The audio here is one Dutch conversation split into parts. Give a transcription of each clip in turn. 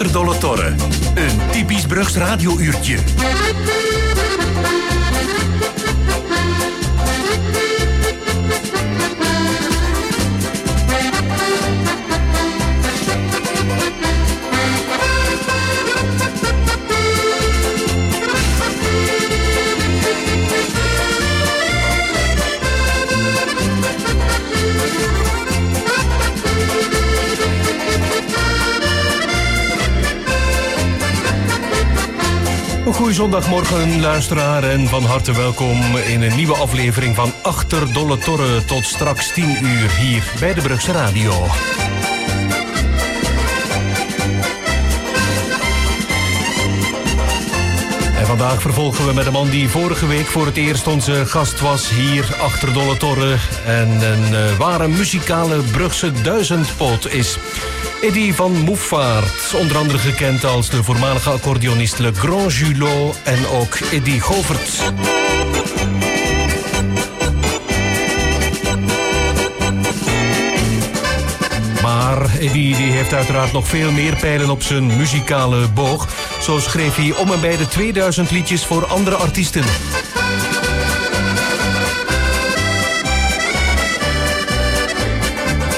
Achterdolle Torre. Een typisch Brugs radiouurtje. Een goede zondagmorgen, luisteraar, en van harte welkom in een nieuwe aflevering van Achter Dolle Torre. Tot straks 10 uur hier bij de Brugse Radio. En vandaag vervolgen we met een man die vorige week voor het eerst onze gast was hier achter Dolle Torre. En een uh, ware muzikale Brugse duizendpoot is. Eddie van Moeffaert, onder andere gekend als de voormalige accordeonist Le Grand Julot en ook Eddie Govert. Maar die heeft uiteraard nog veel meer pijlen op zijn muzikale boog. Zo schreef hij om en bij de 2000 liedjes voor andere artiesten.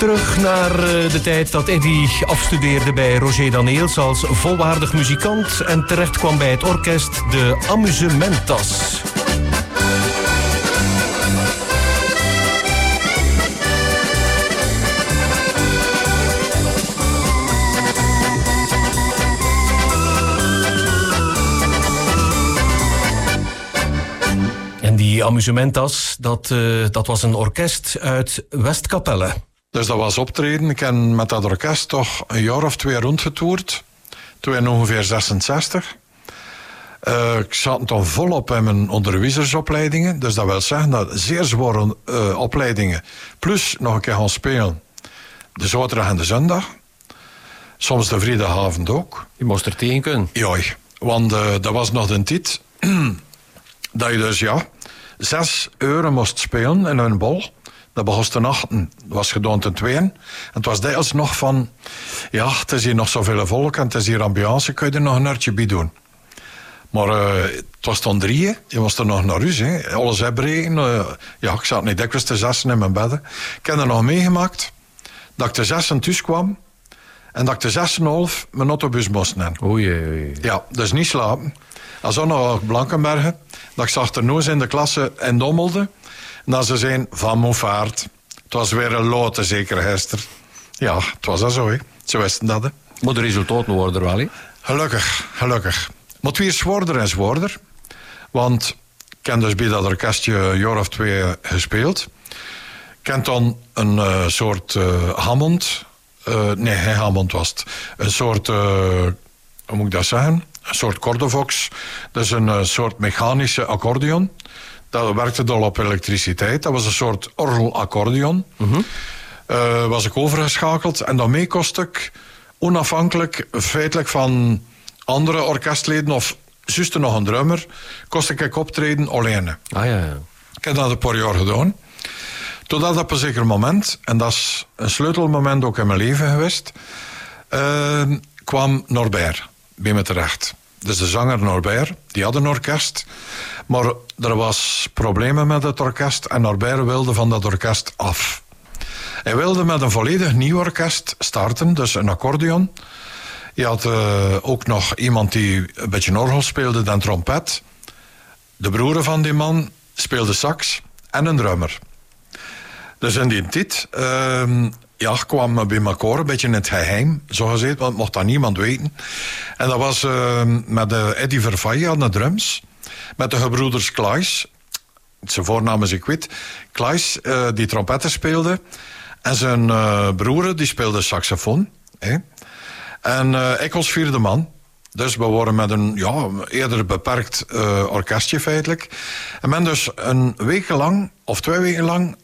Terug naar eh, de tijd dat Eddy afstudeerde bij Roger Daneels als volwaardig muzikant en terecht kwam bij het orkest de Amusementas. En die Amusementas, dat, uh, dat was een orkest uit Westkapelle. Dus dat was optreden. Ik heb met dat orkest toch een jaar of twee rondgetoerd. Toen in ongeveer 66. Uh, ik zat dan volop in mijn onderwijzersopleidingen. Dus dat wil zeggen dat zeer zware uh, opleidingen. Plus nog een keer gaan spelen. De zaterdag en de zondag. Soms de vrijdagavond ook. Je moest er tegen kunnen. Ja, want uh, dat was nog een tijd dat je dus ja, zes uren moest spelen in een bol. Dat begon te nachten. Dat was gedaan ten tweeën. En het was dikwijls nog van... Ja, het is hier nog zoveel volk en het is hier ambiance. Kun je er nog een uurtje bij doen? Maar uh, het was dan drieën. Je moest er nog naar huis. Hè. Alles hebben. Uh, ja, ik zat niet dikwijls te zessen in mijn bedden. Ik heb er nog meegemaakt dat ik te zessen thuis kwam. En dat ik te zessen half mijn autobus moest nemen. Oei, oei. Ja, dus niet slapen. Als dan nog Blankenbergen. Dat ik zag er nooit in de klasse en dommelde. Dat ze zijn van Moeffaert. Het was weer een lote, zeker, Hester. Ja, het was dat zo, hè. Ze wisten dat, hè. Maar de resultaten worden er wel, hè? Gelukkig, gelukkig. Maar het weer zwaarder en zwaarder. Want ik heb dus bij dat orkestje een jaar of twee gespeeld. Ik heb dan een uh, soort uh, Hammond... Uh, nee, geen Hammond was het. Een soort... hoe moet ik dat zeggen? Een soort Cordovox. Dat is een soort mechanische accordeon. Dat werkte dan op elektriciteit. Dat was een soort orgelaccordeon. Mm -hmm. uh, was ik overgeschakeld. En daarmee kost ik onafhankelijk, feitelijk van andere orkestleden of zuster nog een drummer, kost ik optreden alleen. Ah, ja, ja. Ik heb dat een paar jaar gedaan. Totdat op een zeker moment, en dat is een sleutelmoment ook in mijn leven geweest, uh, kwam Norbert bij me terecht. Dus de zanger Norbert, die had een orkest. Maar er was problemen met het orkest en Norbert wilde van dat orkest af. Hij wilde met een volledig nieuw orkest starten, dus een accordeon. Je had uh, ook nog iemand die een beetje orgel speelde en trompet. De broer van die man speelde sax en een drummer. Dus in die tijd uh, ja, kwam bij elkaar, een beetje in het geheim, zo gezegd, want mocht dat niemand weten. En dat was uh, met uh, Eddie Vervaille aan de drums, met de gebroeders Klaes, zijn voornaam is ik weet, Klaes uh, die trompetten speelde, en zijn broer die speelde saxofoon. Hè. En ik was vierde man. Dus we waren met een ja, eerder beperkt orkestje feitelijk. En men dus een week lang, of twee weken lang,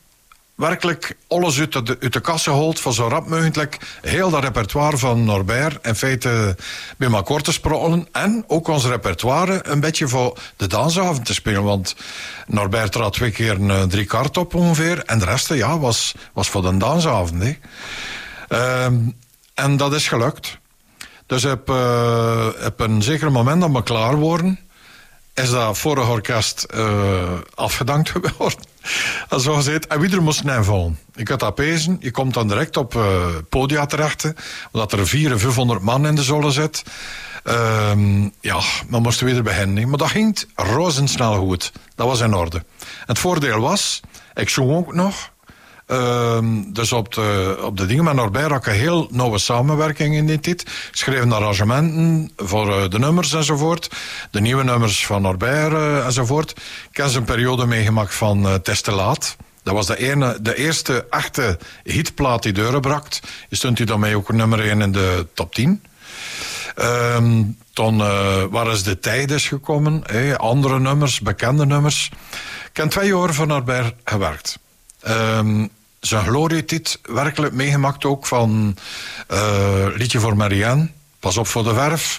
werkelijk alles uit de, uit de kassen gehaald van zo rap mogelijk heel dat repertoire van Norbert in feite bij elkaar te sprokkelen en ook ons repertoire een beetje voor de dansavond te spelen, want Norbert trad twee keer een drie kaart op ongeveer en de rest ja, was, was voor de dansavond. Hè. Um, en dat is gelukt. Dus op, uh, een zeker moment dat we klaar worden, is dat vorige orkest uh, afgedankt geworden. En zo gezegd, en wie er moest invallen. Ik had dat pezen, je komt dan direct op uh, podia terecht, omdat er 400, 500 man in de zolen zit. Um, ja, we moesten weer beginnen. Maar dat ging rozensnel goed. Dat was in orde. Het voordeel was, ik zong ook nog. Um, dus op de, op de dingen had ik een heel nauwe samenwerking in dit tijd. Schreven arrangementen voor uh, de nummers enzovoort. De nieuwe nummers van Norbert uh, enzovoort. Ik heb een periode meegemaakt van uh, Testelaat. Dat was de, ene, de eerste echte hitplaat die deuren. Je stond hij daarmee ook nummer 1 in de top 10. Um, toen uh, waar is de tijd is gekomen. Andere nummers, bekende nummers. Ik heb twee jaar voor Norbert gewerkt. Um, zijn glorietijd werkelijk meegemaakt ook van uh, Liedje voor Marianne. Pas op voor de verf.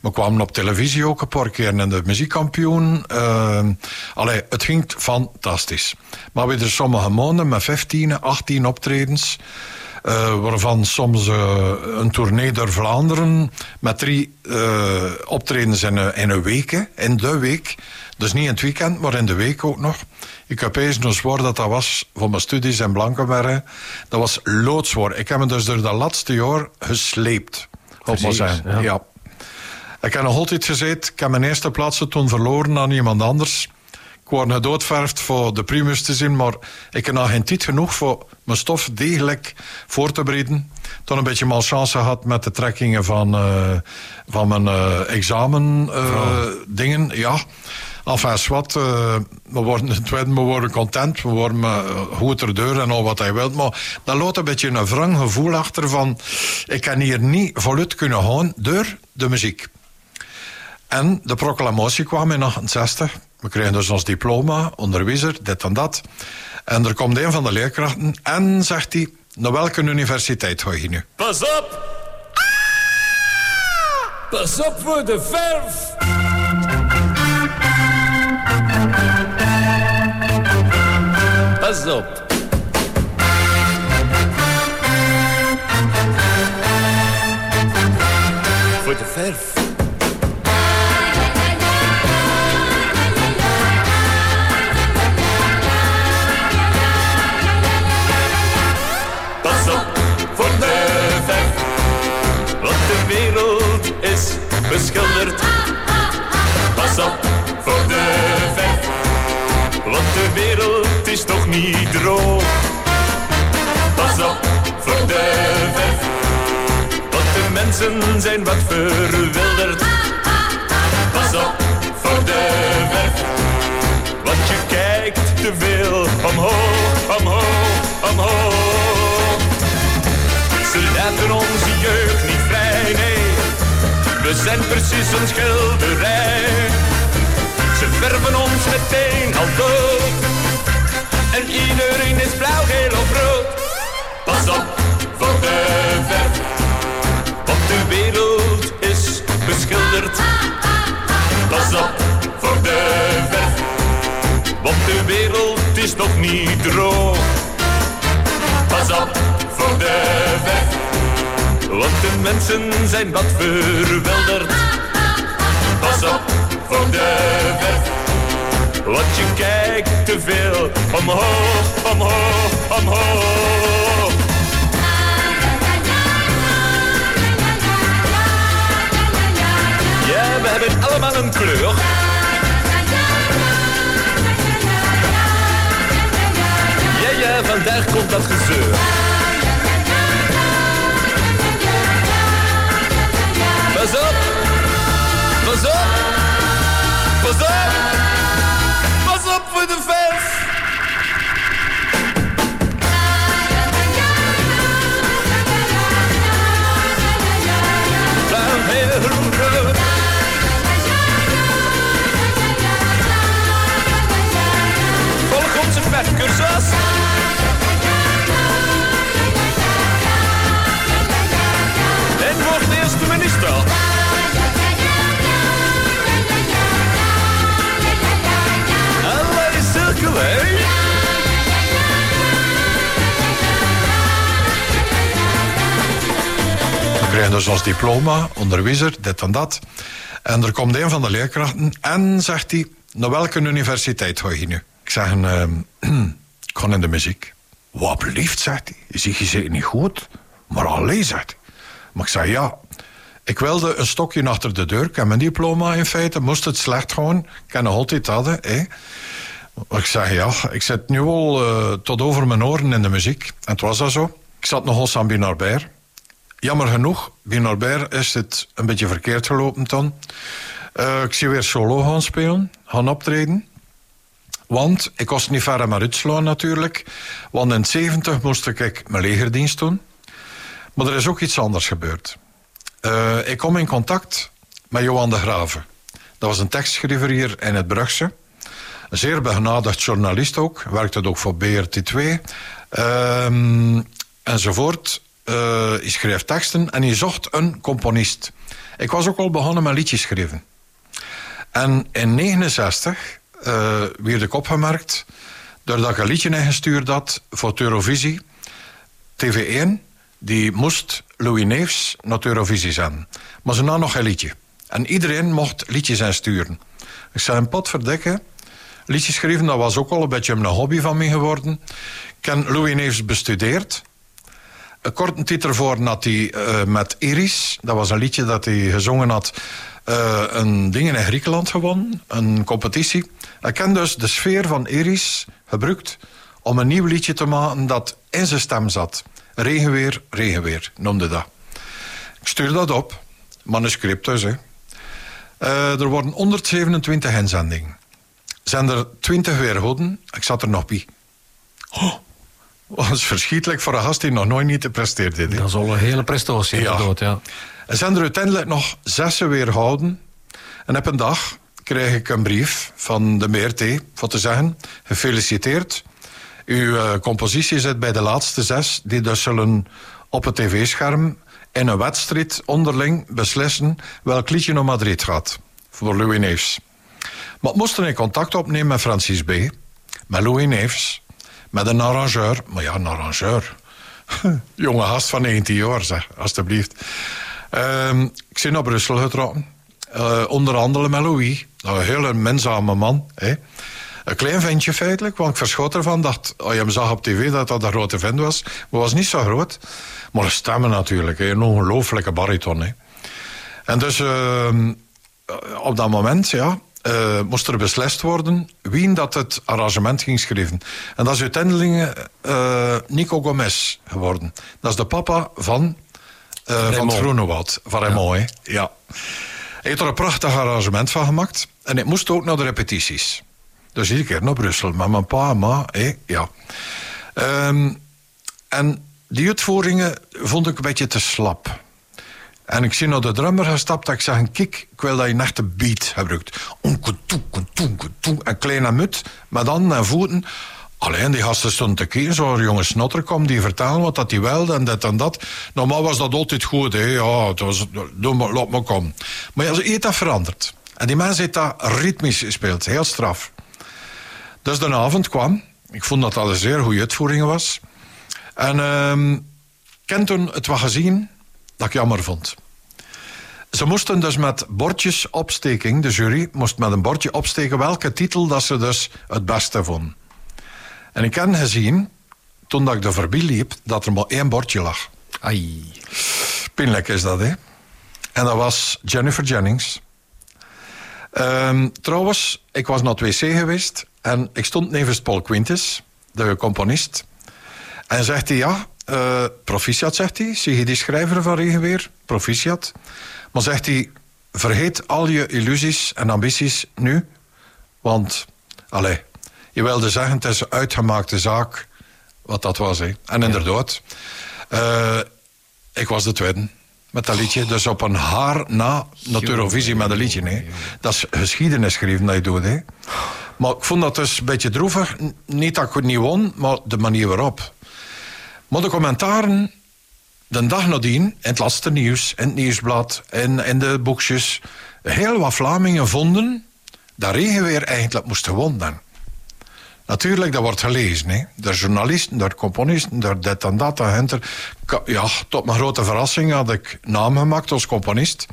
We kwamen op televisie ook een paar keer in de muziekkampioen. Uh, allee, het ging fantastisch. Maar we er sommige maanden met 15, 18 optredens. Uh, waarvan soms een tournee door Vlaanderen met drie optredens in een week, in de week. Dus niet in het weekend, maar in de week ook nog. Ik heb eens nog zwaar dat dat was voor mijn studies in Blankenberge. Dat was loodzwaar. Ik heb me dus door dat laatste jaar gesleept. Precies, maar zijn. Ja. ja. Ik heb nog altijd gezegd, ik heb mijn eerste plaatsen toen verloren aan iemand anders. Ik word gedoodverfd voor de primus te zien, maar ik heb nog geen tijd genoeg voor mijn stof degelijk voor te bereiden. Toen een beetje malchance gehad met de trekkingen van, uh, van mijn uh, examen uh, dingen. Ja. Enfin, wat, uh, we worden tweede, we worden content, we worden uh, goed er en al wat hij wilt. Maar dat loopt een beetje een wrang gevoel achter van... ik kan hier niet voluit kunnen gaan door de muziek. En de proclamatie kwam in 68. We kregen dus ons diploma, onderwijzer, dit en dat. En er komt een van de leerkrachten en zegt hij... naar welke universiteit ga je nu? Pas op! Pas op voor de verf! Pas op. Voor de verf. Pas op voor de verf. Want de wereld is beschilderd. Pas op voor de is toch niet droog. Pas op voor de verf. Want de mensen zijn wat verwilderd. Pas op voor de verf. Want je kijkt te veel omhoog, omhoog, omhoog. Ze laten onze jeugd niet vrij, nee. We zijn precies een schilderij. Ze verven ons meteen al dood. En iedereen is blauw, geel of rood. Pas op voor de verf. Want de wereld is beschilderd. Pas op voor de verf. Want de wereld is nog niet droog. Pas op voor de verf. Want de mensen zijn wat verwilderd. Pas op voor de verf. Want je kijkt te veel omhoog, omhoog, omhoog. Ja, we hebben allemaal een kleur. Ja, ja, vandaag komt dat gezeur. voor de fans. Volg onze. En wordt eerste minister. Ik We krijgen dus ons diploma, onderwijzer, dit en dat. En er komt een van de leerkrachten en zegt hij... naar welke universiteit ga je nu? Ik zeg, uh, in de muziek. Wat lief, zegt hij. Je ziet, je ze niet goed. Maar alleen, zegt hij. Maar ik zei, ja, ik wilde een stokje achter de deur. Ik heb mijn diploma in feite, moest het slecht gewoon. Ik kan nog altijd hadden. Hè. Ik zeg, ja, ik zit nu al eh, tot over mijn oren in de muziek. En het was dat zo. Ik zat nog aan Binarbert. Jammer genoeg, Binarbert is het een beetje verkeerd gelopen toen. Eh, ik zie weer solo gaan spelen, gaan optreden. Want ik was niet ver maar uitslaan natuurlijk. Want in 70 moest ik mijn legerdienst doen. Maar er is ook iets anders gebeurd. Eh, ik kom in contact met Johan de Graven. Dat was een tekstschrijver hier in het Brugse. Een zeer begenadigd journalist ook. Werkte ook voor BRT2. Ehm, enzovoort. Uh, hij schreef teksten en hij zocht een componist. Ik was ook al begonnen met liedjes schrijven. En in 69 uh, werd ik opgemerkt... doordat ik een liedje ingestuurd had voor Eurovisie. TV1, die moest Louis Neefs naar Eurovisie zenden. Maar ze nam nog geen liedje. En iedereen mocht liedjes insturen. Ik zei een pot verdekken. Liedjes schrijven, dat was ook al een beetje een hobby van me geworden. Ik heb Louis Neefs bestudeerd. Een korte titel voor had hij uh, met Iris. Dat was een liedje dat hij gezongen had. Uh, een ding in Griekenland gewonnen. Een competitie. Ik ken dus de sfeer van Iris gebruikt om een nieuw liedje te maken dat in zijn stem zat. Regenweer, regenweer, noemde dat. Ik stuur dat op. Manuscript dus, hè. Uh, er worden 127 inzendingen. Zijn er 20 weerhouden. Ik zat er nog bij. Oh, was verschietelijk voor een gast die nog nooit niet gepresteerd heeft. Dat is al een hele prestatie ja. Dood, ja. Er zijn er uiteindelijk nog zes weerhouden. En op een dag kreeg ik een brief van de BRT voor te zeggen... gefeliciteerd, uw uh, compositie zit bij de laatste zes... die dus zullen op het tv-scherm in een wedstrijd onderling beslissen... welk liedje naar Madrid gaat, voor Louis Neefs. Maar moesten in contact opnemen met Francis B., met Louis Neefs... met een arrangeur, maar ja, een arrangeur... Jonge gast van 19 jaar, zeg, alstublieft. Uh, ik ben naar Brussel getrokken. Uh, onder andere met Louis. Een hele menzame man. Hè. Een klein ventje feitelijk, want ik verschot ervan. Dacht, als je hem zag op tv dat dat een grote vent was. Maar was niet zo groot. Maar stemmen natuurlijk. Hè. Een ongelooflijke bariton. Hè. En dus uh, op dat moment, ja... Uh, moest er beslist worden wie dat het arrangement ging schrijven. En dat is uiteindelijk uh, Nico Gomez geworden. Dat is de papa van, uh, van het Groenewoud, van Raymond. Ja. ja. Hij heeft er een prachtig arrangement van gemaakt. En ik moest ook naar de repetities. Dus iedere keer naar Brussel. Met mijn pa, ma, hé, ja. Um, en die uitvoeringen vond ik een beetje te slap. En ik zie naar de drummer gestapt dat ik zeg... kijk, ik wil dat je een echte beat gebruikt. Een kleine mut, maar dan en voeten... Alleen die gasten stonden te kijken, zo'n jonge snotter kwam die vertellen wat dat hij wilde en dit en dat. Normaal was dat altijd goed, hè. Ja, het was, doe maar, laat maar komen. Maar ze dat veranderd. En die mensen heeft dat ritmisch gespeeld, heel straf. Dus de avond kwam, ik vond dat dat een zeer goede uitvoering was. En ik heb toen het wat gezien dat ik jammer vond. Ze moesten dus met bordjes opsteking, de jury moest met een bordje opsteken welke titel dat ze dus het beste vonden. En ik heb gezien, toen dat ik er voorbij liep, dat er maar één bordje lag. Ai. Pinlijk is dat, hè? En dat was Jennifer Jennings. Um, trouwens, ik was naar het wc geweest en ik stond nevens Paul Quintus, de componist. En zegt hij, ja, uh, proficiat, zegt hij. Zie je die schrijver van Regenweer? Proficiat. Maar zegt hij, vergeet al je illusies en ambities nu. Want, allez, je wilde zeggen, het is een uitgemaakte zaak wat dat was. Hè. En inderdaad, uh, ik was de tweede met dat liedje. Dus op een haar na naar Eurovisie met een liedje. Hè. Dat is geschiedenis schrijven dat je doet. Hè. Maar ik vond dat dus een beetje droevig. Niet dat ik het niet won, maar de manier waarop. Maar de commentaren, de dag nadien, in het laatste nieuws, in het nieuwsblad, in, in de boekjes, heel wat Vlamingen vonden dat regenweer eigenlijk moest gewonnen Natuurlijk, dat wordt gelezen. Hè. Door journalisten, door componisten, door dit en dat. En Ja, tot mijn grote verrassing had ik naam gemaakt als componist.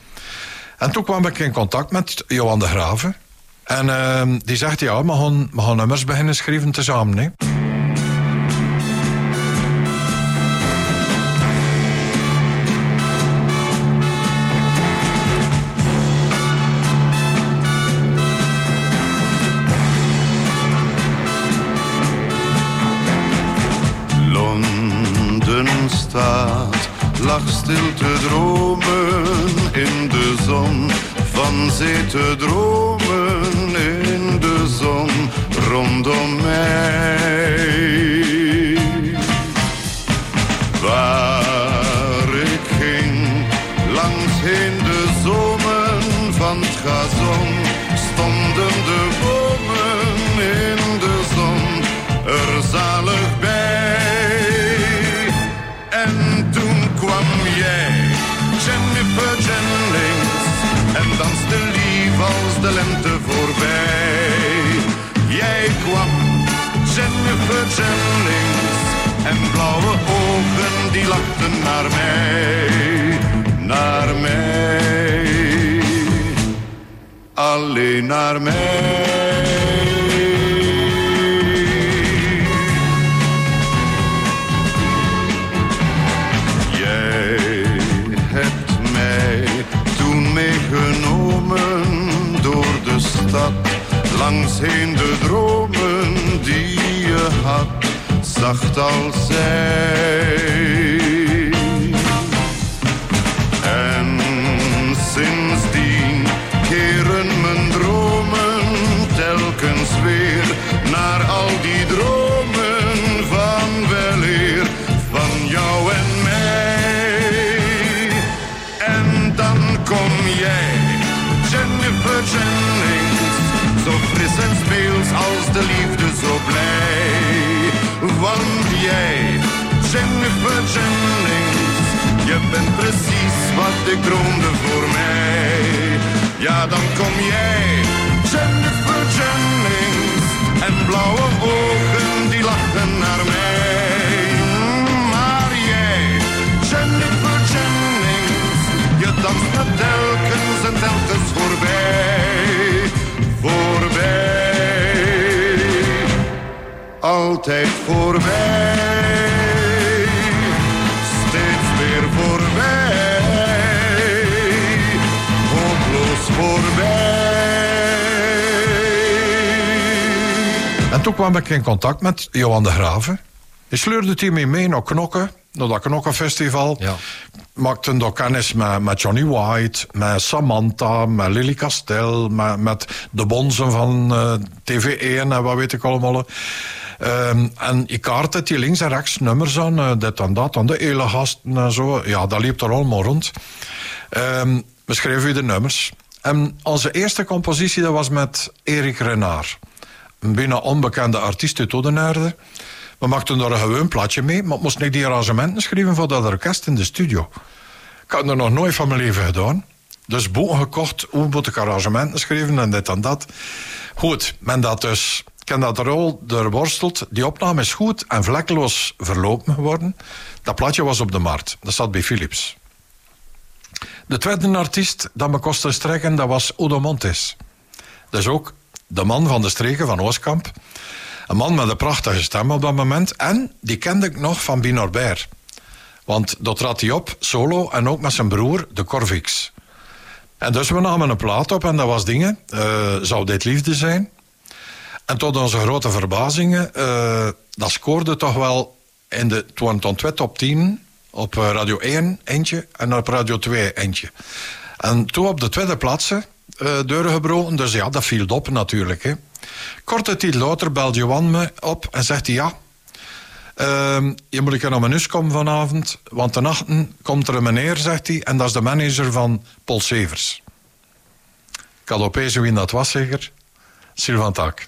En toen kwam ik in contact met Johan de Graven. En ehm, die zegt, ja, we gaan, we nummers beginnen schrijven tezamen. Hè. Stil te dromen in de zon. Van zee te dromen in de zon rondom mij. Waar ik ging, langs heen de zomen van het stonden de de lente voorbij. Jij kwam, Jennifer Jennings, en blauwe ogen die lachten naar mij, naar mij, alleen naar mij. Stad, langs heen de dromen die je had, zacht als zij. En sindsdien keren mijn dromen telkens weer naar al die dromen van weleer van jou en mij. En dan kom jij, Jennifer Jennings, en speels als de liefde zo blij. Want jij, Jennifer Jennings, je bent precies wat ik droomde voor mij. Ja, dan kom jij, Jennifer Jennings, en blauwe ogen die lachen naar mij. Maar jij, Jennifer Jennings, je danst me telkens en telkens voorbij, voorbij, altijd voorbij, steeds weer voorbij, hopeloos voorbij. En toen kwam ik in contact met Johan de Graven. Hij sleurde het mee mee naar Knokken, naar dat Knokkenfestival. Ja. Maakte daar kennis met, met Johnny White, met Samantha, met Lily Castel, met, met de bonzen van eh, TV1 en wat weet ik allemaal. Ehm, en ik kaartte die links en rechts nummers aan, eh, dit en dat, aan de hele gasten en zo. Ja, dat liep er allemaal rond. Ehm, we schreven u de nummers. En onze eerste compositie dat was met Erik Renard. Een bijna onbekende artiest uit Oudenaarde. We maakten daar een gewoon plaatje mee, maar moest ik die arrangementen schrijven voor dat orkest in de studio. Ik had er nog nooit van mijn leven gedaan. Dus boeken gekocht, hoe moet ik arrangementen schrijven en dit en dat. Goed, men dat dus, ik heb dat er al doorworsteld. Die opname is goed en vlekkeloos verlopen geworden. Dat plaatje was op de markt. Dat zat bij Philips. De tweede artiest dat me kostte strekken, dat was Udo Montes. Dat is ook de man van de streken van Oostkamp. Een man met een prachtige stem op dat moment. En die kende ik nog van Binorbert. Want dat trad hij op, solo, en ook met zijn broer, de Corvix. En dus we namen een plaat op en dat was dingen. eh, zou dit liefde zijn? En tot onze grote verbazingen, eh, dat scoorde toch wel in de 20 top 10 op eh, Radio 1 eentje en op Radio 2 eentje. En toen op de tweede plaatsen eh deuren gebroken, dus ja, dat viel op natuurlijk. Hè. Korte tijd later belt Johan me op en zegt hij ja. ehm, je moet een naar mijn huis komen vanavond, want de nachten komt er een meneer, zegt hij, en dat is de manager van Paul Severs. Ik had opeens wie dat was, zeker. Sylvain Tak.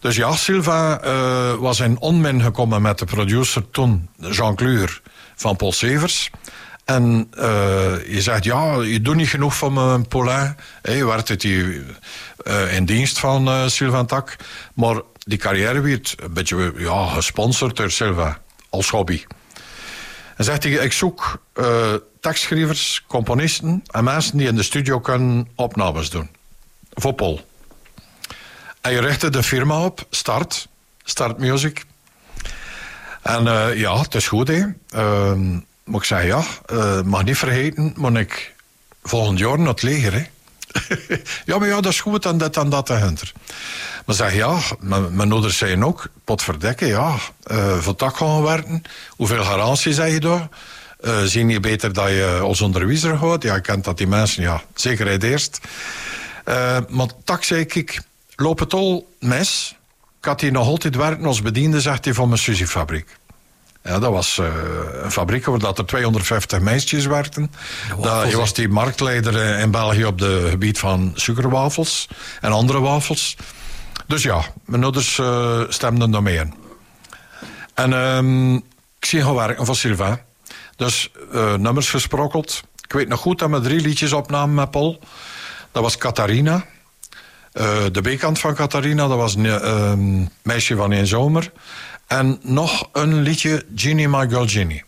Dus ja, Sylvain eh, was in onmin gekomen met de producer toen, Jean Cluur, van Paul Severs. En eh, je zegt, ja, je doet niet genoeg voor mijn Paulin. Hey, werd het eh, in dienst van uh, Sylvain Tak. Maar die carrière werd een beetje ja, gesponsord door Silva als hobby. En zegt hij, ik zoek tekstschrijvers, componisten en mensen die in de studio kunnen opnames doen. Voor Paul. Je richtte de firma op, Start, Start Music. En ja, het is goed, hè. Maar ik zei, ja, uh, mag niet vergeten, maar ik volgend jaar naar het leger, hè. ja, maar ja, dat is goed en dat en dat en hunter. Maar zeg, ja, mijn ouders zeiden ook, potverdekken, ja, uh, voor dat gaan werken. Hoeveel garantie zeg je daar? Uh, zie je beter dat je als onderwijzer gaat? Ja, ik kent dat die mensen, ja, zekerheid eerst. Uh, maar tak zei ik, loop het al mes. Ik had hier nog altijd werken als bediende, zegt hij, van mijn susiefabriek. Ja, dat was uh, een fabriek waar dat er 250 meisjes werkten. Je was die marktleider eh, in België op het gebied van suikerwafels en andere wafels. Dus ja, mijn ouders uh, stemden daarmee in. En um, ik zie gaan werken van Sylvain. Dus uh, nummers gesprokkeld. Ik weet nog goed dat we drie liedjes opnamen met Paul. Dat was Catharina. de B-kant van Catharina, dat was een ehm, meisje van een zomer. En nog een liedje, Ginny My Girl Ginny.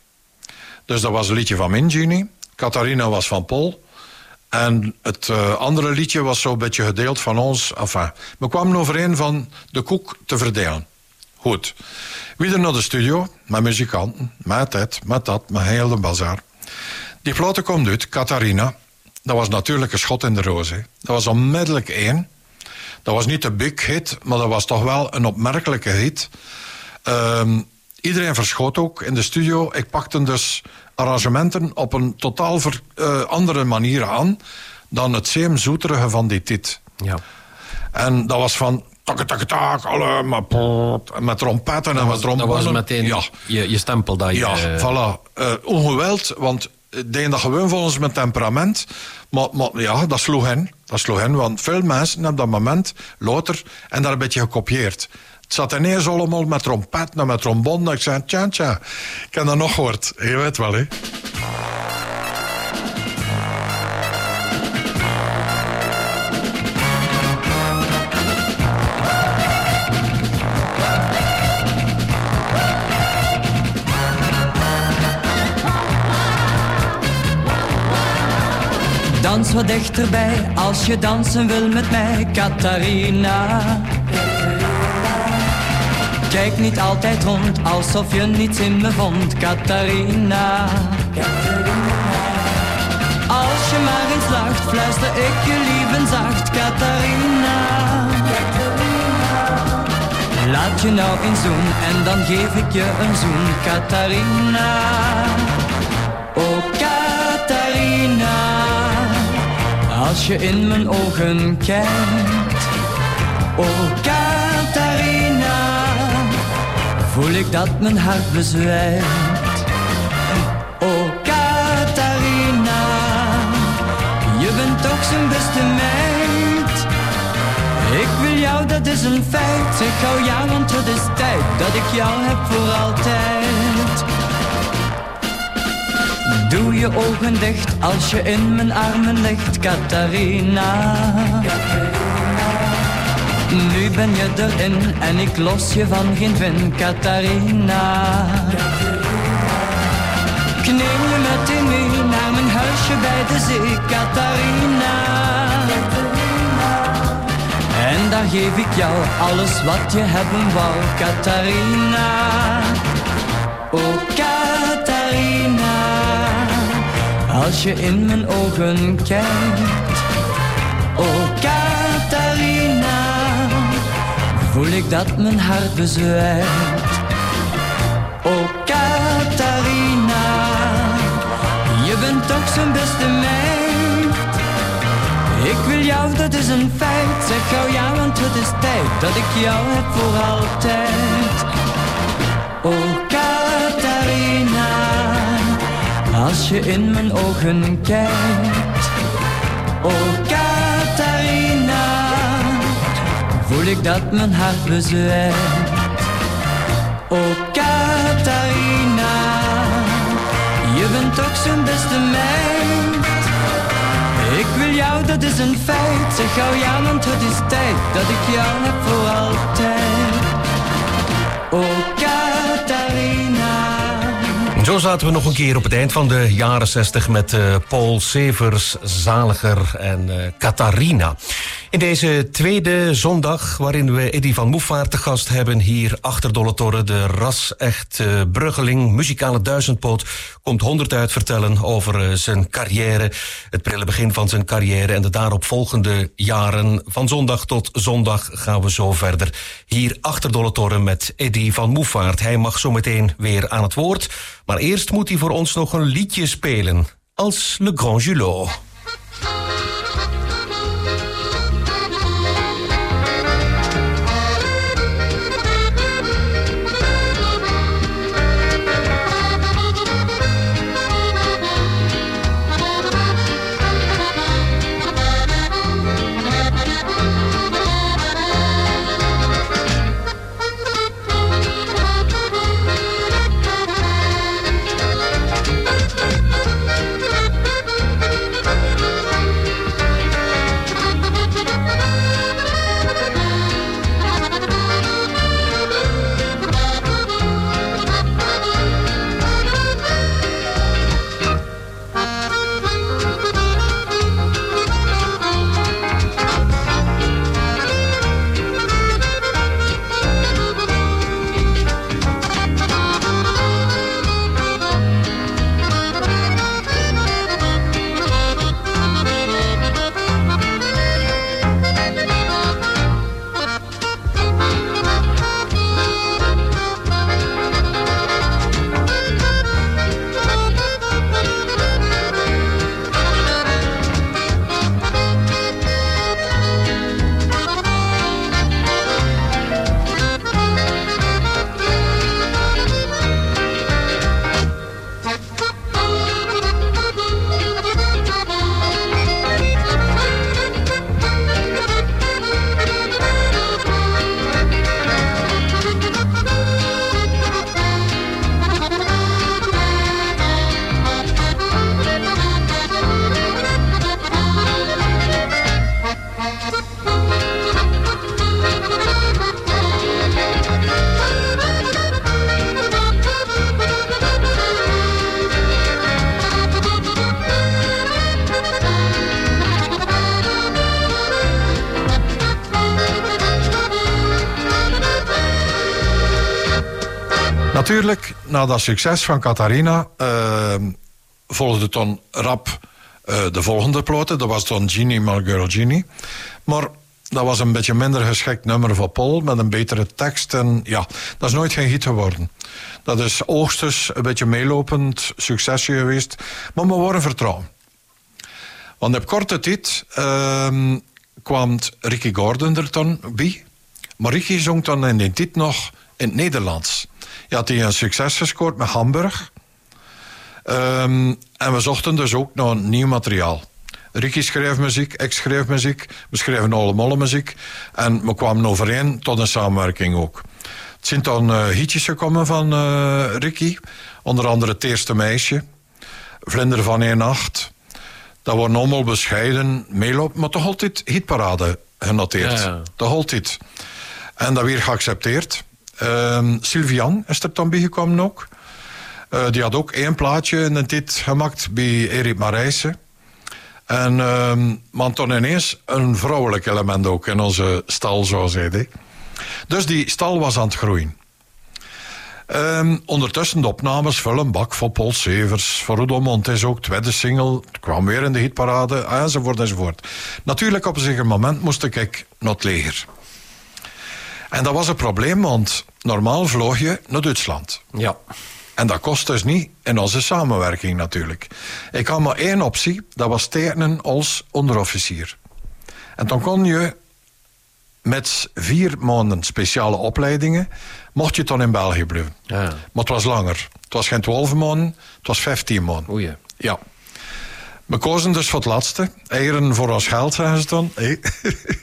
Dus dat was een liedje van min Ginny. Catharina was van Paul. En het uh, andere liedje was zo'n beetje gedeeld van ons. Enfin, we kwamen overeen van de koek te verdelen. Goed. Weer naar de studio, met muzikanten, met dit, met dat, met heel de bazaar. Die platen komt uit, Catharina. Dat was natuurlijk een schot in de roos. Dat was onmiddellijk één. Dat was niet de big hit, maar dat was toch wel een opmerkelijke hit. Um, iedereen verschoot ook in de studio. Ik pakte dus arrangementen op een totaal ver, uh, andere manier aan dan het zeem zoeterige van die tit. Ja. En dat was van tak tak tak, alle met trompetten en met trombonen. Dat was meteen ja. je, je stempel dat je... Ja, uh... voilà. Uh, ongeweld, want ik denk dat gewoon volgens mijn temperament. Maar, maar, ja, dat sloeg hen. Dat sloeg hen, want veel mensen hebben dat moment later en daar een beetje gekopieerd. Zat ineens allemaal met trompet en met trombone. Ik zei, tja, tja, ik heb dat nog gehoord. Je weet wel, hè. Dans wat dichterbij als je dansen wil met mij, Catharina. Kijk niet altijd rond, alsof je niets in me vond, Catharina. Als je maar eens lacht, fluister ik je lief en zacht, Catharina. Laat je nou eens doen en dan geef ik je een zoen, Catharina. Oh, Catharina. Als je in mijn ogen kijkt, oh, Catharina voel ik dat mijn hart bezwijkt. Oh Catharina, je bent toch zo'n beste meid. Ik wil jou, dat is een feit. Ik hou jou, want het is tijd dat ik jou heb voor altijd. Doe je ogen dicht als je in mijn armen ligt, Catharina. Nu ben je erin en ik los je van geen vin, Catharina. Ik neem je meteen mee naar mijn huisje bij de zee, Catharina. En daar geef ik jou alles wat je hebben wou, Catharina. Oh, Catharina. Als je in mijn ogen kijkt. Oh, Catharina voel ik dat mijn hart bezwijkt. Oh Catharina, je bent toch zo'n beste meid. Ik wil jou, dat is een feit. Zeg gauw ja, want het is tijd dat ik jou heb voor altijd. Oh Catharina, als je in mijn ogen kijkt. Oh voel ik dat mijn hart bezwijkt. O oh, Catharina, je bent toch zo'n beste meid. Ik wil jou, dat is een feit. Zeg gauw ja, want het is tijd dat ik jou heb voor altijd. O oh, Catharina. Zo zaten we nog een keer op het eind van de jaren 60 met uh, Paul Severs, Zaliger en uh, Catharina. In deze tweede zondag, waarin we Eddy van Moefvaart te gast hebben... hier achter Dolle Torre, de ras-echt bruggeling, muzikale duizendpoot... komt honderd uit vertellen over eh, zijn carrière, het prille begin van zijn carrière... en de daaropvolgende jaren. Van zondag tot zondag gaan we zo verder. Hier achter Dolle Torre met Eddy van Moefvaart. Hij mag zo meteen weer aan het woord... Maar eerst moet hij voor ons nog een liedje spelen. Als Le Grand Julot. Natuurlijk, na dat succes van Catharina eh, volgde toen rap eh, de volgende ploten. Dat was dan Genie, My Girl Genie. Maar dat was een beetje minder geschikt nummer voor Paul, met een betere tekst. En ja, dat is nooit geen hit geworden. Dat is oogstens een beetje meelopend succesje geweest. Maar we worden vertrouwen. Want op korte tijd ehm, kwam Ricky Gordon er dan bij. Maar Ricky zong dan in die tijd nog in het Nederlands. Je had hij een succes gescoord met Hamburg. Ehm, en we zochten dus ook naar nieuw materiaal. Ricky schreef muziek, ik schreef muziek. We schreven allemaal muziek. En we kwamen overeen tot een samenwerking ook. Het zijn dan uh, hitjes gekomen van eh, Ricky. Onder andere Het Eerste Meisje. Vlinder van één nacht. Dat wordt allemaal bescheiden meelopen. Maar toch altijd hitparade genoteerd. Ja, ja. Toch altijd. En dat weer geaccepteerd. Ehm Sylvian is er dan bijgekomen ook. Eh, die had ook één plaatje in een tijd gemaakt bij Erik Marijsen. En ehm maar toen ineens een vrouwelijk element ook in onze stal, zo zei hij. Dus die stal was aan het groeien. Ehm, ondertussen de opnames vullen bak voor Paul Severs. Voor Udo Montes ook, tweede single. Het kwam weer in de hitparade, enzovoort enzovoort. Natuurlijk op een zeker moment moest ik naar het leger. En dat was een probleem, want normaal vloog je naar Duitsland. Ja. En dat kost dus niet in onze samenwerking natuurlijk. Ik had maar één optie, dat was tekenen als onderofficier. En dan kon je met vier maanden speciale opleidingen, mocht je dan in België blijven. Ja. Maar het was langer. Het was geen 12 maanden, het was 15 maanden. Oei. ja. We kozen dus voor het laatste. Eieren voor ons geld, zeggen ze dan. Hey.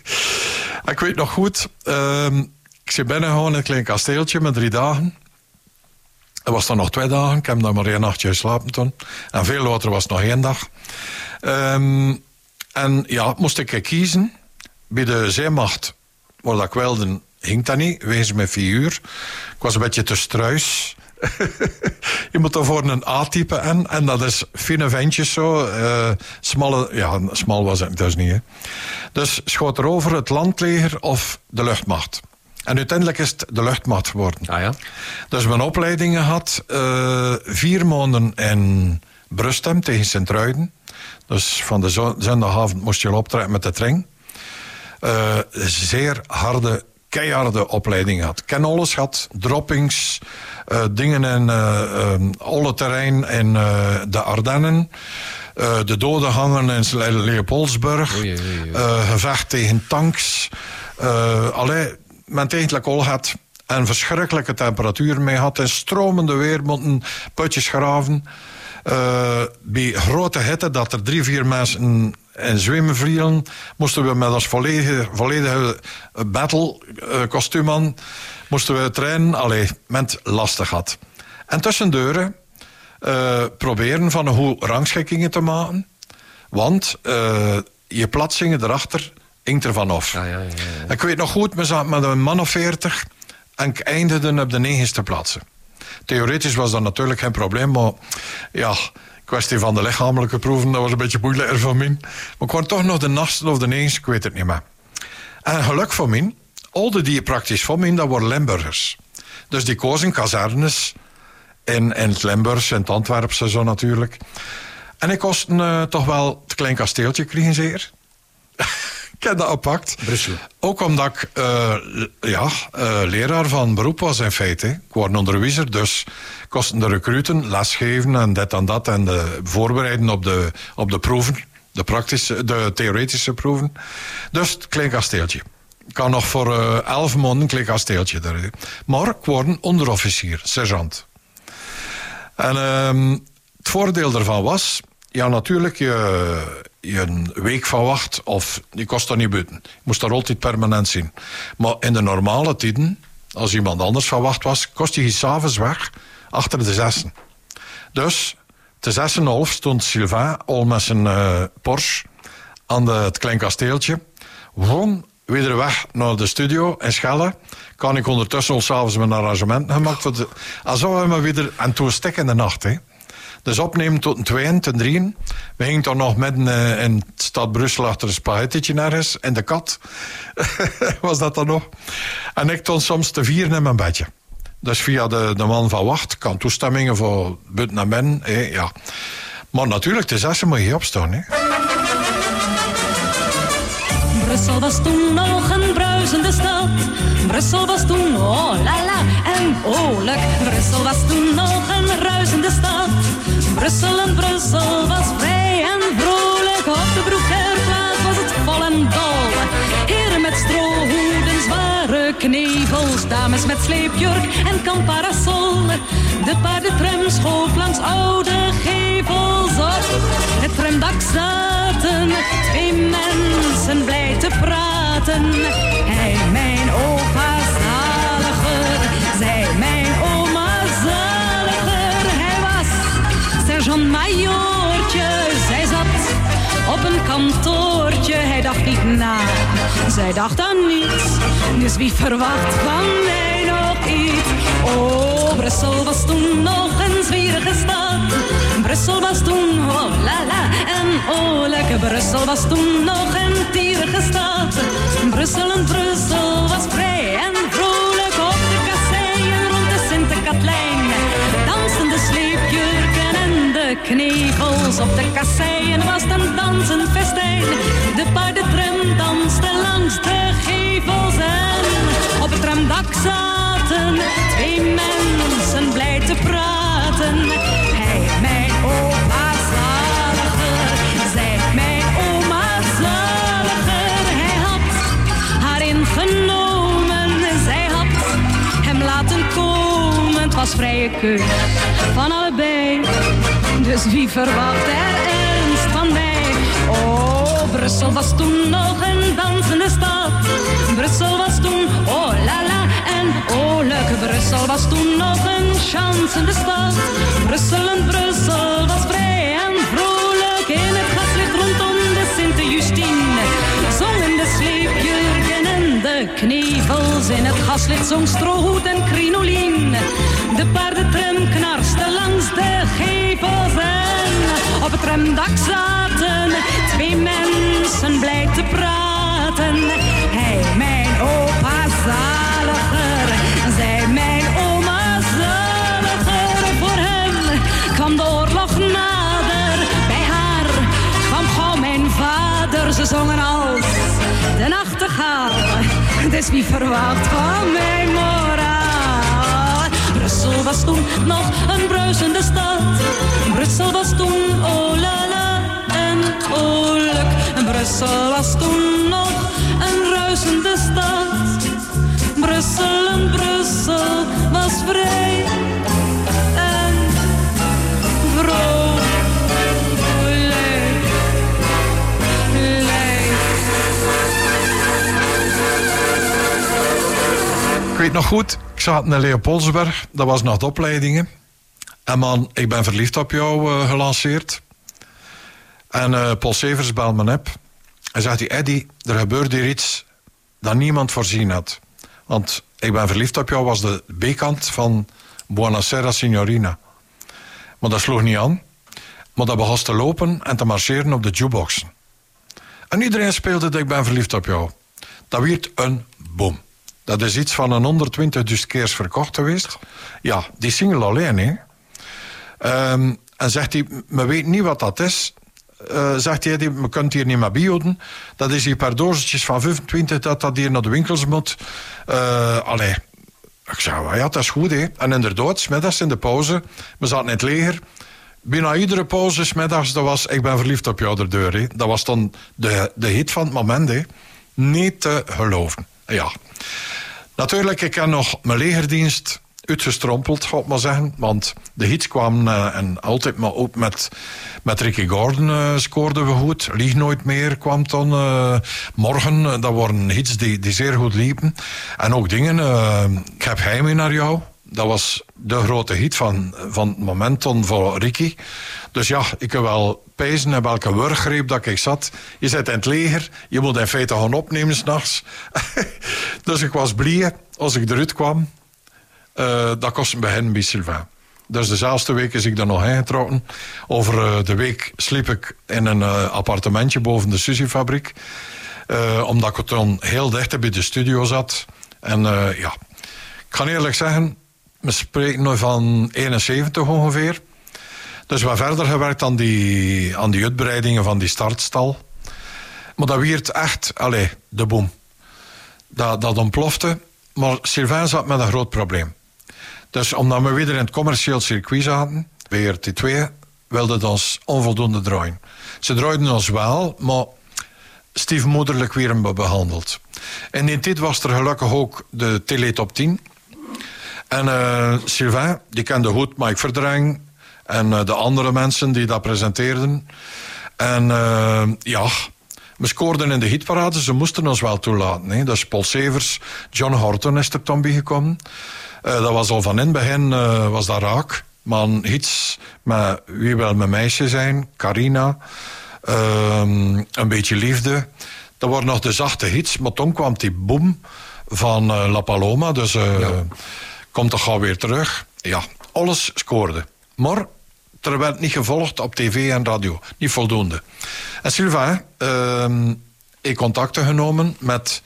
ik weet nog goed, ehm, ik zit binnen gewoon in een klein kasteeltje met drie dagen. Er was dan nog twee dagen. Ik heb daar maar één nachtje geslapen toen. En veel later was het nog één dag. Ehm, En ja, moest ik kiezen. Bij de zeemacht, waar ik wilde, hing dat niet. Wegens mijn figuur. Ik was een beetje te struis. je moet daarvoor een A-type en. En dat is fine ventjes zo. eh, smalle, ja, smal was het dus niet. Hè. Dus schoot er over het landleger of de luchtmacht. En uiteindelijk is het de luchtmacht geworden. Ah ja? Dus mijn opleiding gehad. eh, vier maanden in Brustem tegen Sint-Truiden. Dus van de zo- zondagavond moest je optrekken met de trein. Eh, zeer harde, keiharde opleiding. Ik ken alles gehad. Droppings, eh, dingen in eh eh, alle terrein in de Ardennen. de doden hangen in Le- Leopoldsburg. Oei, oei, oei. gevecht tegen tanks. allee, men eigenlijk al had. En verschrikkelijke temperaturen mee had. En stromende weer moeten putjes graven. Eh, bij grote hitte, dat er drie, vier mensen in zwemmen vielen, moesten we met ons volledige, volledige battle eh, kostuum aan, moesten we trainen. Allee, ment lastig had. En tussendeuren eh, proberen van hoe rangschikkingen te maken. Want je plaatsingen erachter hinkt er van af. Ja, ja, ja. Ik weet nog goed, we zaten met een man of veertig en ik eindigde op de negenste plaatsen. Theoretisch was dat natuurlijk geen probleem, maar ja, kwestie van de lichamelijke proeven, dat was een beetje moeilijker voor mij. Maar ik was toch nog de nachtste of de negenste, ik weet het niet meer. En geluk voor mij, al die die praktisch voor mij, dat waren Limburgers. Dus die kozen kazernes in, in het Limburgs, in het Antwerpse zo natuurlijk. En ik kost eh, toch wel het klein kasteeltje kregen zeer. ik heb dat oppakt. Brussel. Ook omdat ik eh, ja, eh, leraar van beroep was in feite. Ik was onderwijzer, dus kosten de recruten lesgeven en dit en dat. En de voorbereiden op de, op de proeven. De, praktische, de theoretische proeven. Dus het klein kasteeltje. Ik kan nog voor eh, elf maanden een klein kasteeltje. Maar ik word onderofficier, sergeant. En ehm, het voordeel daarvan was, ja natuurlijk, je, je een week van wacht of die kost dat niet buiten. Je moest daar altijd permanent zien. Maar in de normale tijden, als iemand anders van wacht was, kost je s'avonds weg achter de zessen. Dus te zes en half stond Sylvain al met zijn eh, Porsche aan het klein kasteeltje. Gewoon weer weg naar de studio in Schelle. Kan ik ondertussen al s'avonds mijn arrangement gemaakt. voor de- Alsof we maar weer... En toen in de nacht, hè. Dus opnemen tot een tweeën, ten drieën. We gingen toch nog midden eh, in de stad Brussel achter een spaghettetje ergens. In de kat. Was dat dan nog. En ik stond soms te vieren in mijn bedje. Dus via de, de man van wacht kan toestemmingen voor buiten naar hè, ja. Maar natuurlijk, de zessen moet je opstaan. Hè. Brussel was toen nog een bruisende stad. Brussel was toen oh la la en oorlijk. Brussel was toen nog. Brussel en Brussel was vrij en vrolijk. Op de Broekerplaats was het vol en dol. Heren met strohoeden, zware knevels. Dames met sleepjurk en kamparasol. De paardentram schoof langs oude gevels op. Het tramdak zaten twee mensen blij te praten. Hij, mijn opa sergeant-majoortje, zij zat op een kantoortje. Hij dacht niet na, zij dacht aan niets. Dus wie verwacht van mij nog iets? Oh, Brussel was toen nog een zwierige stad. Brussel was toen, oh la la, en oh lekker. Brussel was toen nog een tierige stad. Brussel en Brussel was vrij en vrolijk op de kasseien rond de Sint-Katlijn. De knevels op de kasseien was een dansend festijn. De paardentram danste langs de gevels en op het tramdak zaten twee mensen blij te praten. Hij, mijn opa zaliger, zij, mijn oma zaliger. Hij had haar ingenomen, zij had hem laten komen. Het was vrije keus van allebei. Dus wie verwacht er ernst van mij? Oh, Brussel was toen nog een dansende stad. Brussel was toen, oh la la, en oh leuk. Brussel was toen nog een chansende stad. Brussel en Brussel was vrij en vrolijk. In het gaslicht rondom de Sint-Justine zongen de sleepjurken en de knievels In het gaslicht zong strohoed en crinoline. De paardentrem knarste langs de geest op het tramdak zaten twee mensen blij te praten. Hij, mijn opa zaliger, zij, mijn oma zaliger. Voor hem kwam de oorlog nader, bij haar kwam gauw mijn vader. Ze zongen als de nachtegaal, dus wie verwacht van mijn moraal? Brussel was toen nog een bruisende stad. Brussel was toen oh la la en oh luk. Brussel was toen nog een ruisende stad. Brussel en Brussel was vrij weet nog goed, ik zat in Leopoldsberg. Dat was nog de opleidingen. En man, ik ben verliefd op jou eh, gelanceerd. En eh, Paul Severs belde me op. En zegt hij, Eddy, er gebeurt hier iets dat niemand voorzien had. Want ik ben verliefd op jou was de B-kant van Buonasera Signorina. Maar dat sloeg niet aan. Maar dat begon te lopen en te marcheren op de jukeboxen. En iedereen speelde dat ik ben verliefd op jou. Dat werd een boom. Dat is iets van een 120.000 keer verkocht geweest. Ja, die single alleen, hè. Ehm, en zegt hij, me weet niet wat dat is. Eh, zegt hij, me kunt hier niet meer bioden. Dat is hier per doosjes van 25 dat dat hier naar de winkels moet. Eh allee. Ik zei, ja, dat is goed, hè. En inderdaad, smiddags in de pauze, we zaten in het leger. Bijna iedere pauze, smiddags, dat was, ik ben verliefd op jou de deur, hè. Dat was dan de, de hit van het moment, hè. Niet te geloven. Ja. Natuurlijk, ik heb nog mijn legerdienst uitgestrompeld, ga ik maar zeggen. Want de hits kwamen eh, en altijd maar ook met, met Ricky Gordon eh, scoorden we goed. Lieg nooit meer kwam dan. eh, morgen, dat waren hits die, die zeer goed liepen. En ook dingen, ik heb heimwee naar jou. Dat was de grote hit van, van het moment dan voor Ricky. Dus ja, ik heb wel pezen en welke wurggreep dat ik zat. Je zit in het leger, je moet in feite gaan opnemen s'nachts. dus ik was blij als ik eruit kwam. Eh, dat kostte bij hen bij Sylvain. Dus dezelfde week is ik er nog ingetrokken. Over eh, de week sliep ik in een eh, appartementje boven de Suzy-fabriek. Omdat ik dan heel dicht bij de studio zat. En ja, ik ga eerlijk zeggen, we spreken nu van 71 ongeveer. Dus hebben verder gewerkt aan die, aan die uitbreidingen van die startstal. Maar dat werd echt, allez, de boom. Dat, dat ontplofte. Maar Sylvain zat met een groot probleem. Dus omdat we weer in het commercieel circuit zaten, WRT2, wilde het ons onvoldoende draaien. Ze draaiden ons wel, maar stiefmoederlijk weer be- behandeld. En in dit was er gelukkig ook de Teletop 10. En eh, Sylvain, die kende goed Mike Verdreng en eh, de andere mensen die dat presenteerden. En eh, ja, we scoorden in de hitparade, ze moesten ons wel toelaten. Hè. Dus Paul Severs, John Horton is er toen bijgekomen. Dat was al van in het begin, was dat raak. Maar hits met Wie wil mijn meisje zijn, Carina, ehm, Een beetje liefde. Dat waren nog de zachte hits, maar toen kwam die boom van La Paloma. Dus komt toch gauw weer terug. Ja, alles scoorde. Maar er werd niet gevolgd op tv en radio. Niet voldoende. En Sylvain, ehm ik contacten genomen met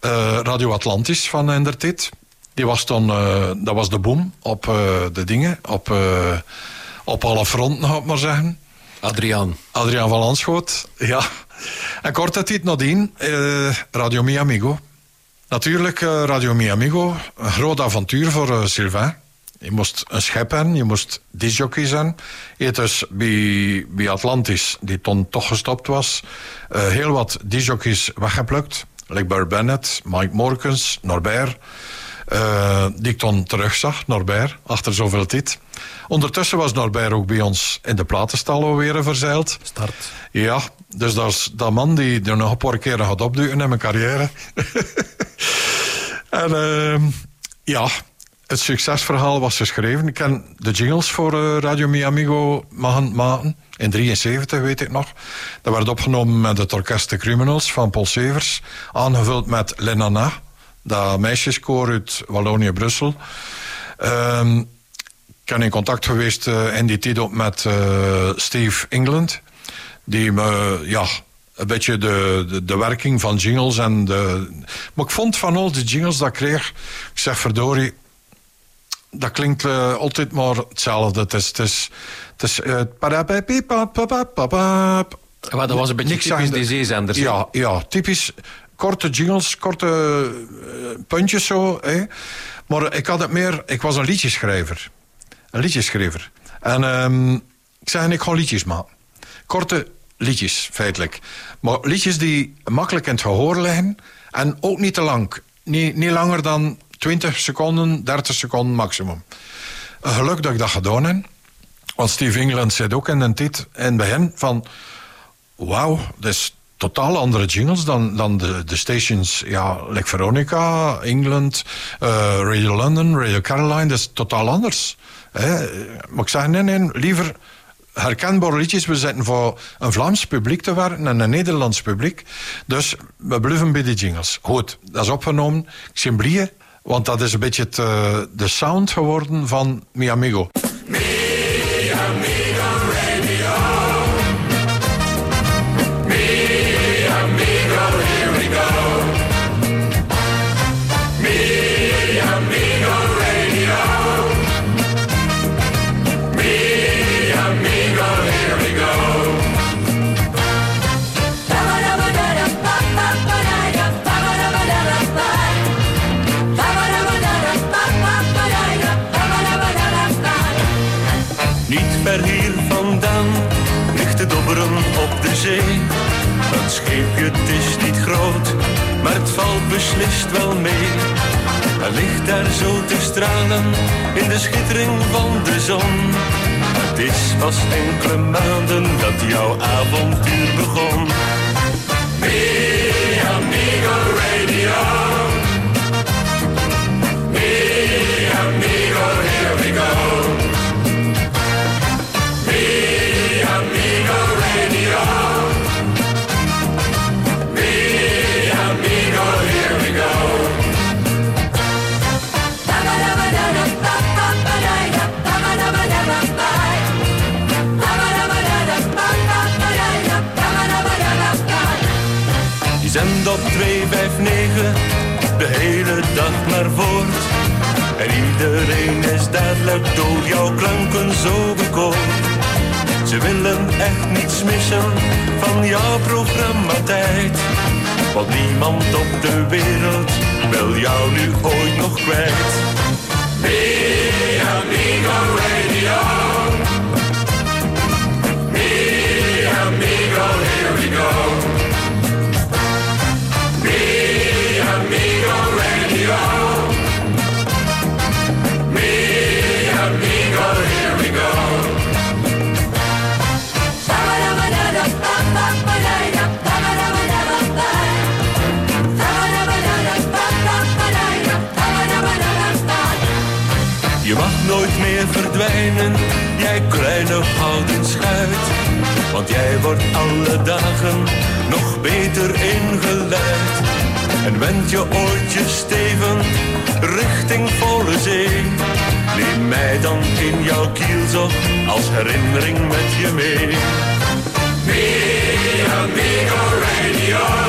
eh, Radio Atlantis van Endertit. Die was dan, eh, dat was de boom op eh, de dingen, op, op alle fronten, ga ik maar zeggen. Adriaan. Adriaan van Landschoot, ja. En kort tijd nadien, Radio Mi Amigo. Natuurlijk, eh, Radio Mi Amigo, een groot avontuur voor eh, Sylvain. Je moest een schep hebben, je moest disjockey zijn. Hebt dus bij, bij Atlantis, die toen toch gestopt was, eh, heel wat disjockeys weggeplukt. Like Burt Bennett, Mike Morkens, Norbert. Eh, die ik toen terugzag, Norbert, achter zoveel tijd. Ondertussen was Norbert ook bij ons in de platenstal alweer verzeild. Start. Ja, dus dat is dat man die er nog een paar keer gaat opduwen in mijn carrière. en ehm, ja, het succesverhaal was geschreven. Ik ken de jingles voor eh, Radio Mi Amigo mogen maken. In 73 weet ik nog. Dat werd opgenomen met het orkest The Criminals van Paul Severs. Aangevuld met Lenana, dat meisjeskoor uit Wallonië-Brussel. Ehm, ik ben in contact geweest in die tijd met eh, Steve England. Die me, ja, een beetje de, de, de werking van jingles en de... Maar ik vond van al die jingles dat ik kreeg... Ik zeg, verdorie, dat klinkt eh, altijd maar hetzelfde. Het is... Het is, het is parapapipapapapap. Maar dat was een beetje Niks typisch de- die zeezenders. Ja, ja, typisch korte jingles, korte eh, puntjes zo. Hè. Maar ik had het meer... Ik was een liedjeschrijver. Een liedjeschrijver. En ehm, ik zei, ik ga liedjes maken. Korte liedjes, feitelijk. Maar liedjes die makkelijk in het gehoor liggen. En ook niet te lang. Niet, niet langer dan 20 seconden, 30 seconden maximum. Een geluk dat ik dat gedaan heb. Want Steve England zei ook in de tijd, in het begin van... Wauw, dat is totaal andere jingles dan, dan de, de stations, ja, like Veronica, England, eh, Radio London, Radio Caroline, dat is totaal anders. Hè. Maar ik zeg, nee, nee, liever herkenbare liedjes. We zitten voor een Vlaams publiek te werken en een Nederlands publiek. Dus we blijven bij de jingles. Goed, dat is opgenomen. Ik ben blij, want dat is een beetje eh, de sound geworden van Mi Amigo. Het is niet groot, maar het valt beslist wel mee. Hij ligt daar zo te stralen in de schittering van de zon. Het is pas enkele maanden dat jouw avontuur begon. Mi amigo radio. Die zendt op 259 de hele dag maar voort. En iedereen is dadelijk door jouw klanken zo bekoord. Ze willen echt niets missen van jouw programmatijd. Want niemand op de wereld wil jou nu ooit nog kwijt. Mi amigo radio. Mi amigo, here we go. Meer verdwijnen, jij kleine schuit. Want jij wordt alle dagen nog beter ingeleid. En wend je ooit je steven richting volle zee. Neem mij dan in jouw kielzog als herinnering met je mee. Mi amigo radio.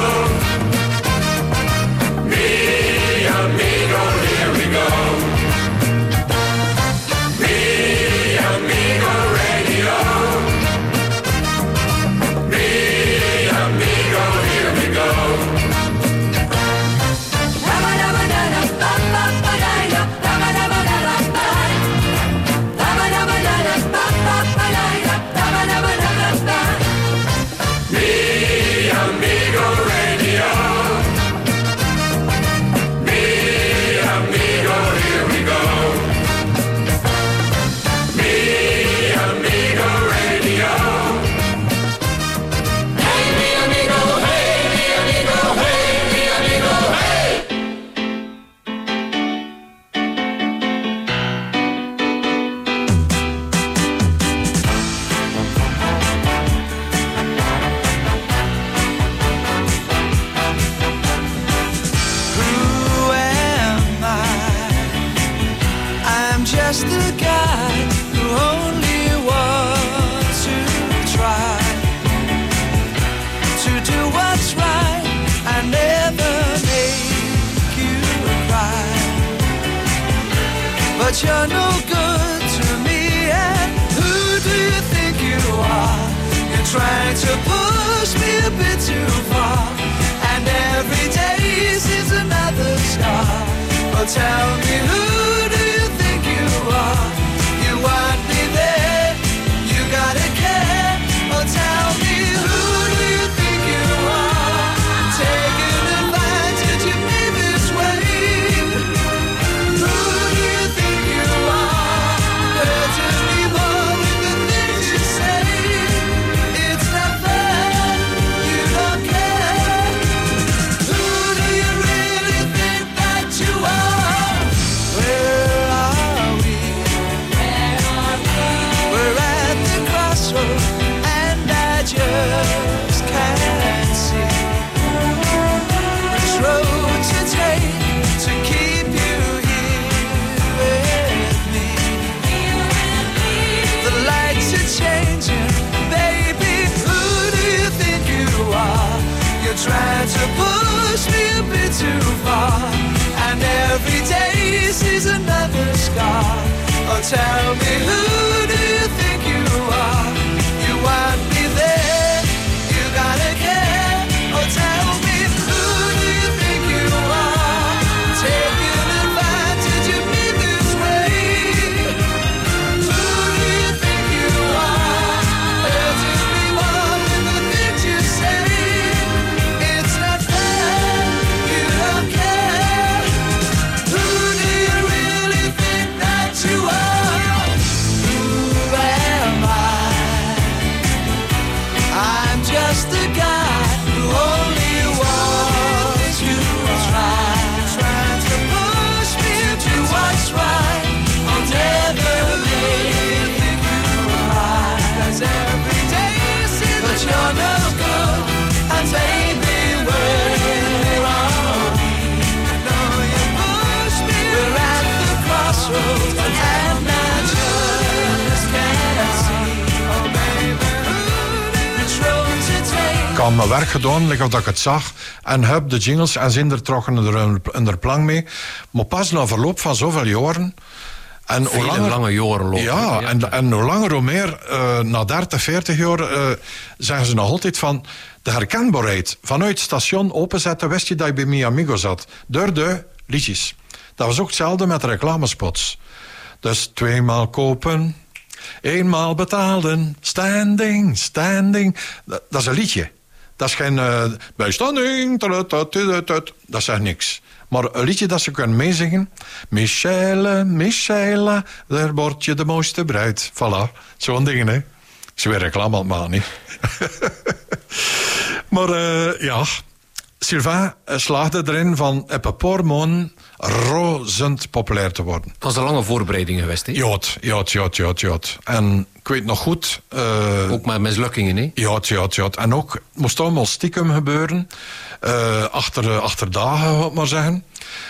Another scar. Oh, tell me who mijn werk gedaan, like of dat ik het zag. En heb de jingles en zinder trokken er een, een plank mee. Maar pas na verloop van zoveel jaren... En hoe langer, lange jaren lopen. Ja, Ja. En, en hoe langer hoe meer, eh, na 30, 40 jaar, eh, zeggen ze nog altijd van de herkenbaarheid. Vanuit het station openzetten, wist je dat je bij Mi Amigo zat. Door de liedjes. Dat was ook hetzelfde met reclamespots. Dus tweemaal kopen, eenmaal betalen, standing, standing. Dat, dat is een liedje. Dat is geen eh bijstanding, dat zegt niks. Maar een liedje dat ze kunnen meezingen. Michelle, Michelle, daar word je de mooiste bruid. Voilà, zo'n dingen, hè. Ze weer reclame aan het maken, hè. maar eh, ja, Sylvain eh, slaagde erin van maanden rozend populair te worden. Het was een lange voorbereiding geweest, hè? Jood, jood, jood, jood, jood. En ik weet nog goed... eh, Ook met mislukkingen, hè? ja, ja, ja. En ook, het moest allemaal stiekem gebeuren. eh, achter, eh, achter dagen, ik maar zeggen.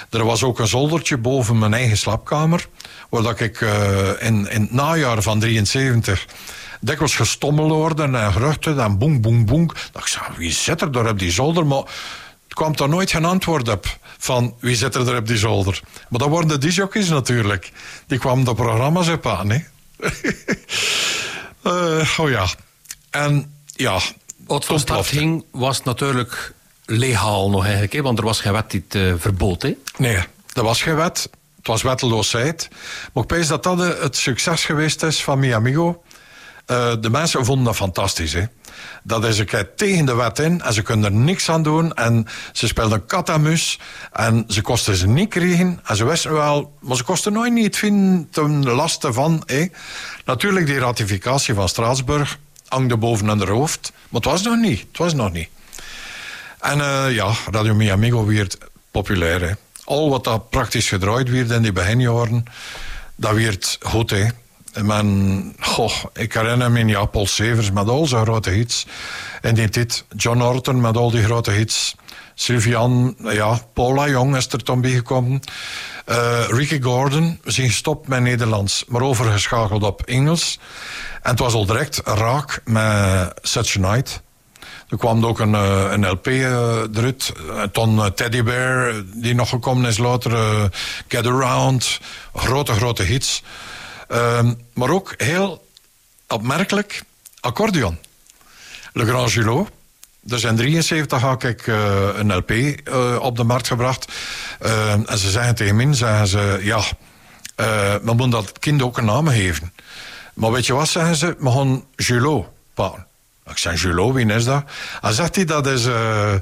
Er was ook een zoldertje boven mijn eigen slaapkamer. Waar dat ik in, in het najaar van 73 dikwijls gestommeld hoorde en geruchten en boem, boem, boem. Dat ik zei, wie zit er daar op die zolder? Maar het kwam daar nooit geen antwoord op van wie zit er daar op die zolder. Maar dat waren de disjockeys natuurlijk. Die kwamen de programma's op aan, hè. Eh, oh ja. En ja, Wat van start ging, was natuurlijk legaal nog eigenlijk, hè? want er was geen wet die het eh, verbood. Hè? Nee, dat was geen wet. Het was wetteloosheid. Maar ik pees dat dat eh, het succes geweest is van Mi Amigo. Eh, de mensen vonden dat fantastisch. Hè? Dat is een tegen de wet in en ze kunnen er niks aan doen. En ze speelden kat en en ze kosten ze niet krijgen. En ze wisten wel, maar ze kosten nooit niet vinden ten laste van. Hè? Natuurlijk, die ratificatie van Straatsburg hangde boven hun hoofd. Maar het was nog niet. Het was nog niet. En eh, ja, Radio Mi Amigo werd populair. Hè. Al wat dat praktisch gedraaid werd in die beginjaren, dat werd goed. Hè. Men, goh, ik herinner me ja, Paul Severs met al zijn grote hits. En die dit, John Horton met al die grote hits. Sylvian, ja, Paula Jong is er toen bijgekomen. Eh Ricky Gordon, we zijn gestopt met Nederlands, maar overgeschakeld op Engels. En het was al direct raak met Such a Night. Er kwam ook een, eh, een LP eh, eruit. Eh, Teddy Bear, die nog gekomen is later. Get Around. Grote, grote hits. Ehm, maar ook heel opmerkelijk accordeon. Le Grand Julot. Dus in 73 had ik eh, een LP eh, op de markt gebracht. Eh, en ze zeggen tegen mij, zeggen ze, ja, eh we moeten dat kind ook een naam geven. Maar weet je wat, zeggen ze, we gaan Julot bouwen. Ik zeg, Julot, wie is dat? Hij zegt hij, dat is eh,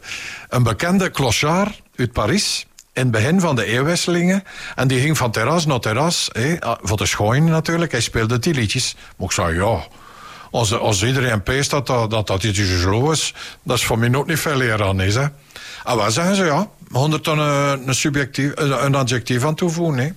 een bekende clochard uit Parijs in het begin van de eeuwwisselingen. En die ging van terras naar terras, ah, voor de schooien natuurlijk. Hij speelde die liedjes. Maar ik zei, ja, als, als iedereen peest dat dat, dat, dat iets Julot is, dat is voor mij ook niet veel eer aan is. Hè. En wat zeggen ze, ja, we gaan er dan een, subjectief, een, een adjectief aan toevoegen. Hè.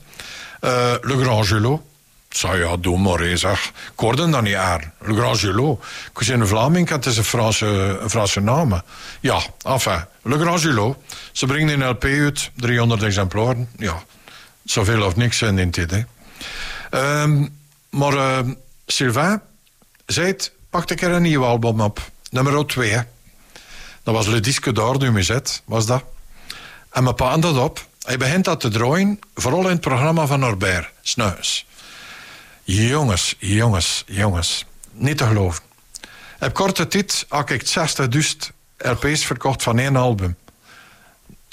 Eh, le Grand Julot. Ik zei, ja, doe maar eens, zeg. Ik hoorde dat niet aan. Le Grand Julot. Ik was in Vlaming, het is een Franse, Franse naam. Ja, enfin, Le Grand Julot. Ze brengen een LP uit, 300 exemplaren. Ja, zoveel of niks in die tijd. Ehm, maar uh, Sylvain zei pak een keer een nieuw album op. Nummer 2. Dat was Le Disque d'Or du Musette, was dat. En we pakken dat op. Hij begint dat te draaien, vooral in het programma van Norbert, Snuis. Jongens, jongens, jongens. Niet te geloven. Op korte tijd had ik 60.000 LP's verkocht van één album.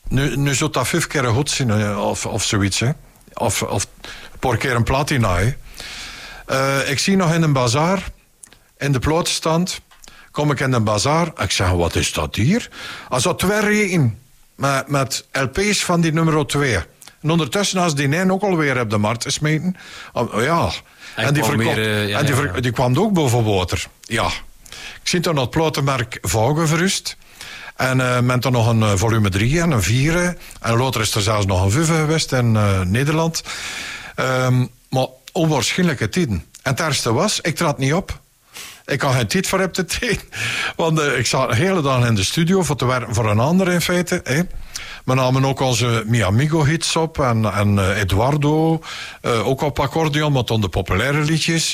Nu, nu zou dat vijf keer goed zijn, of, of zoiets. Hè. Of, of paar keer een platina. Uh, ik zie nog in een bazaar, in de plotstand, kom ik in een bazaar. Ik zeg, wat is dat hier? Als dat twee regen met, met LP's van die nummer 2. En ondertussen, als die een ook alweer op de markt gesmeten. Oh, ja. Hij en die, kwam verkocht- eh, ja, en die, ja, ver- ja. die kwam ook boven water. Ja. Ik zie dan het platenmerk Vauge verrust. En eh men dan nog een eh, volume 3 en een 4. eh, En later is er zelfs nog een 5 geweest in eh, Nederland. Ehm, maar onwaarschijnlijke tijden. En het ergste was, ik trad niet op. Ik had geen tijd voor op te treden. Want eh, ik zat de hele dag in de studio voor te werken voor een ander in feite. Hè. We namen ook onze Mi Amigo hits op. En, en eh, Eduardo, eh, ook op accordeon, maar dan de populaire liedjes.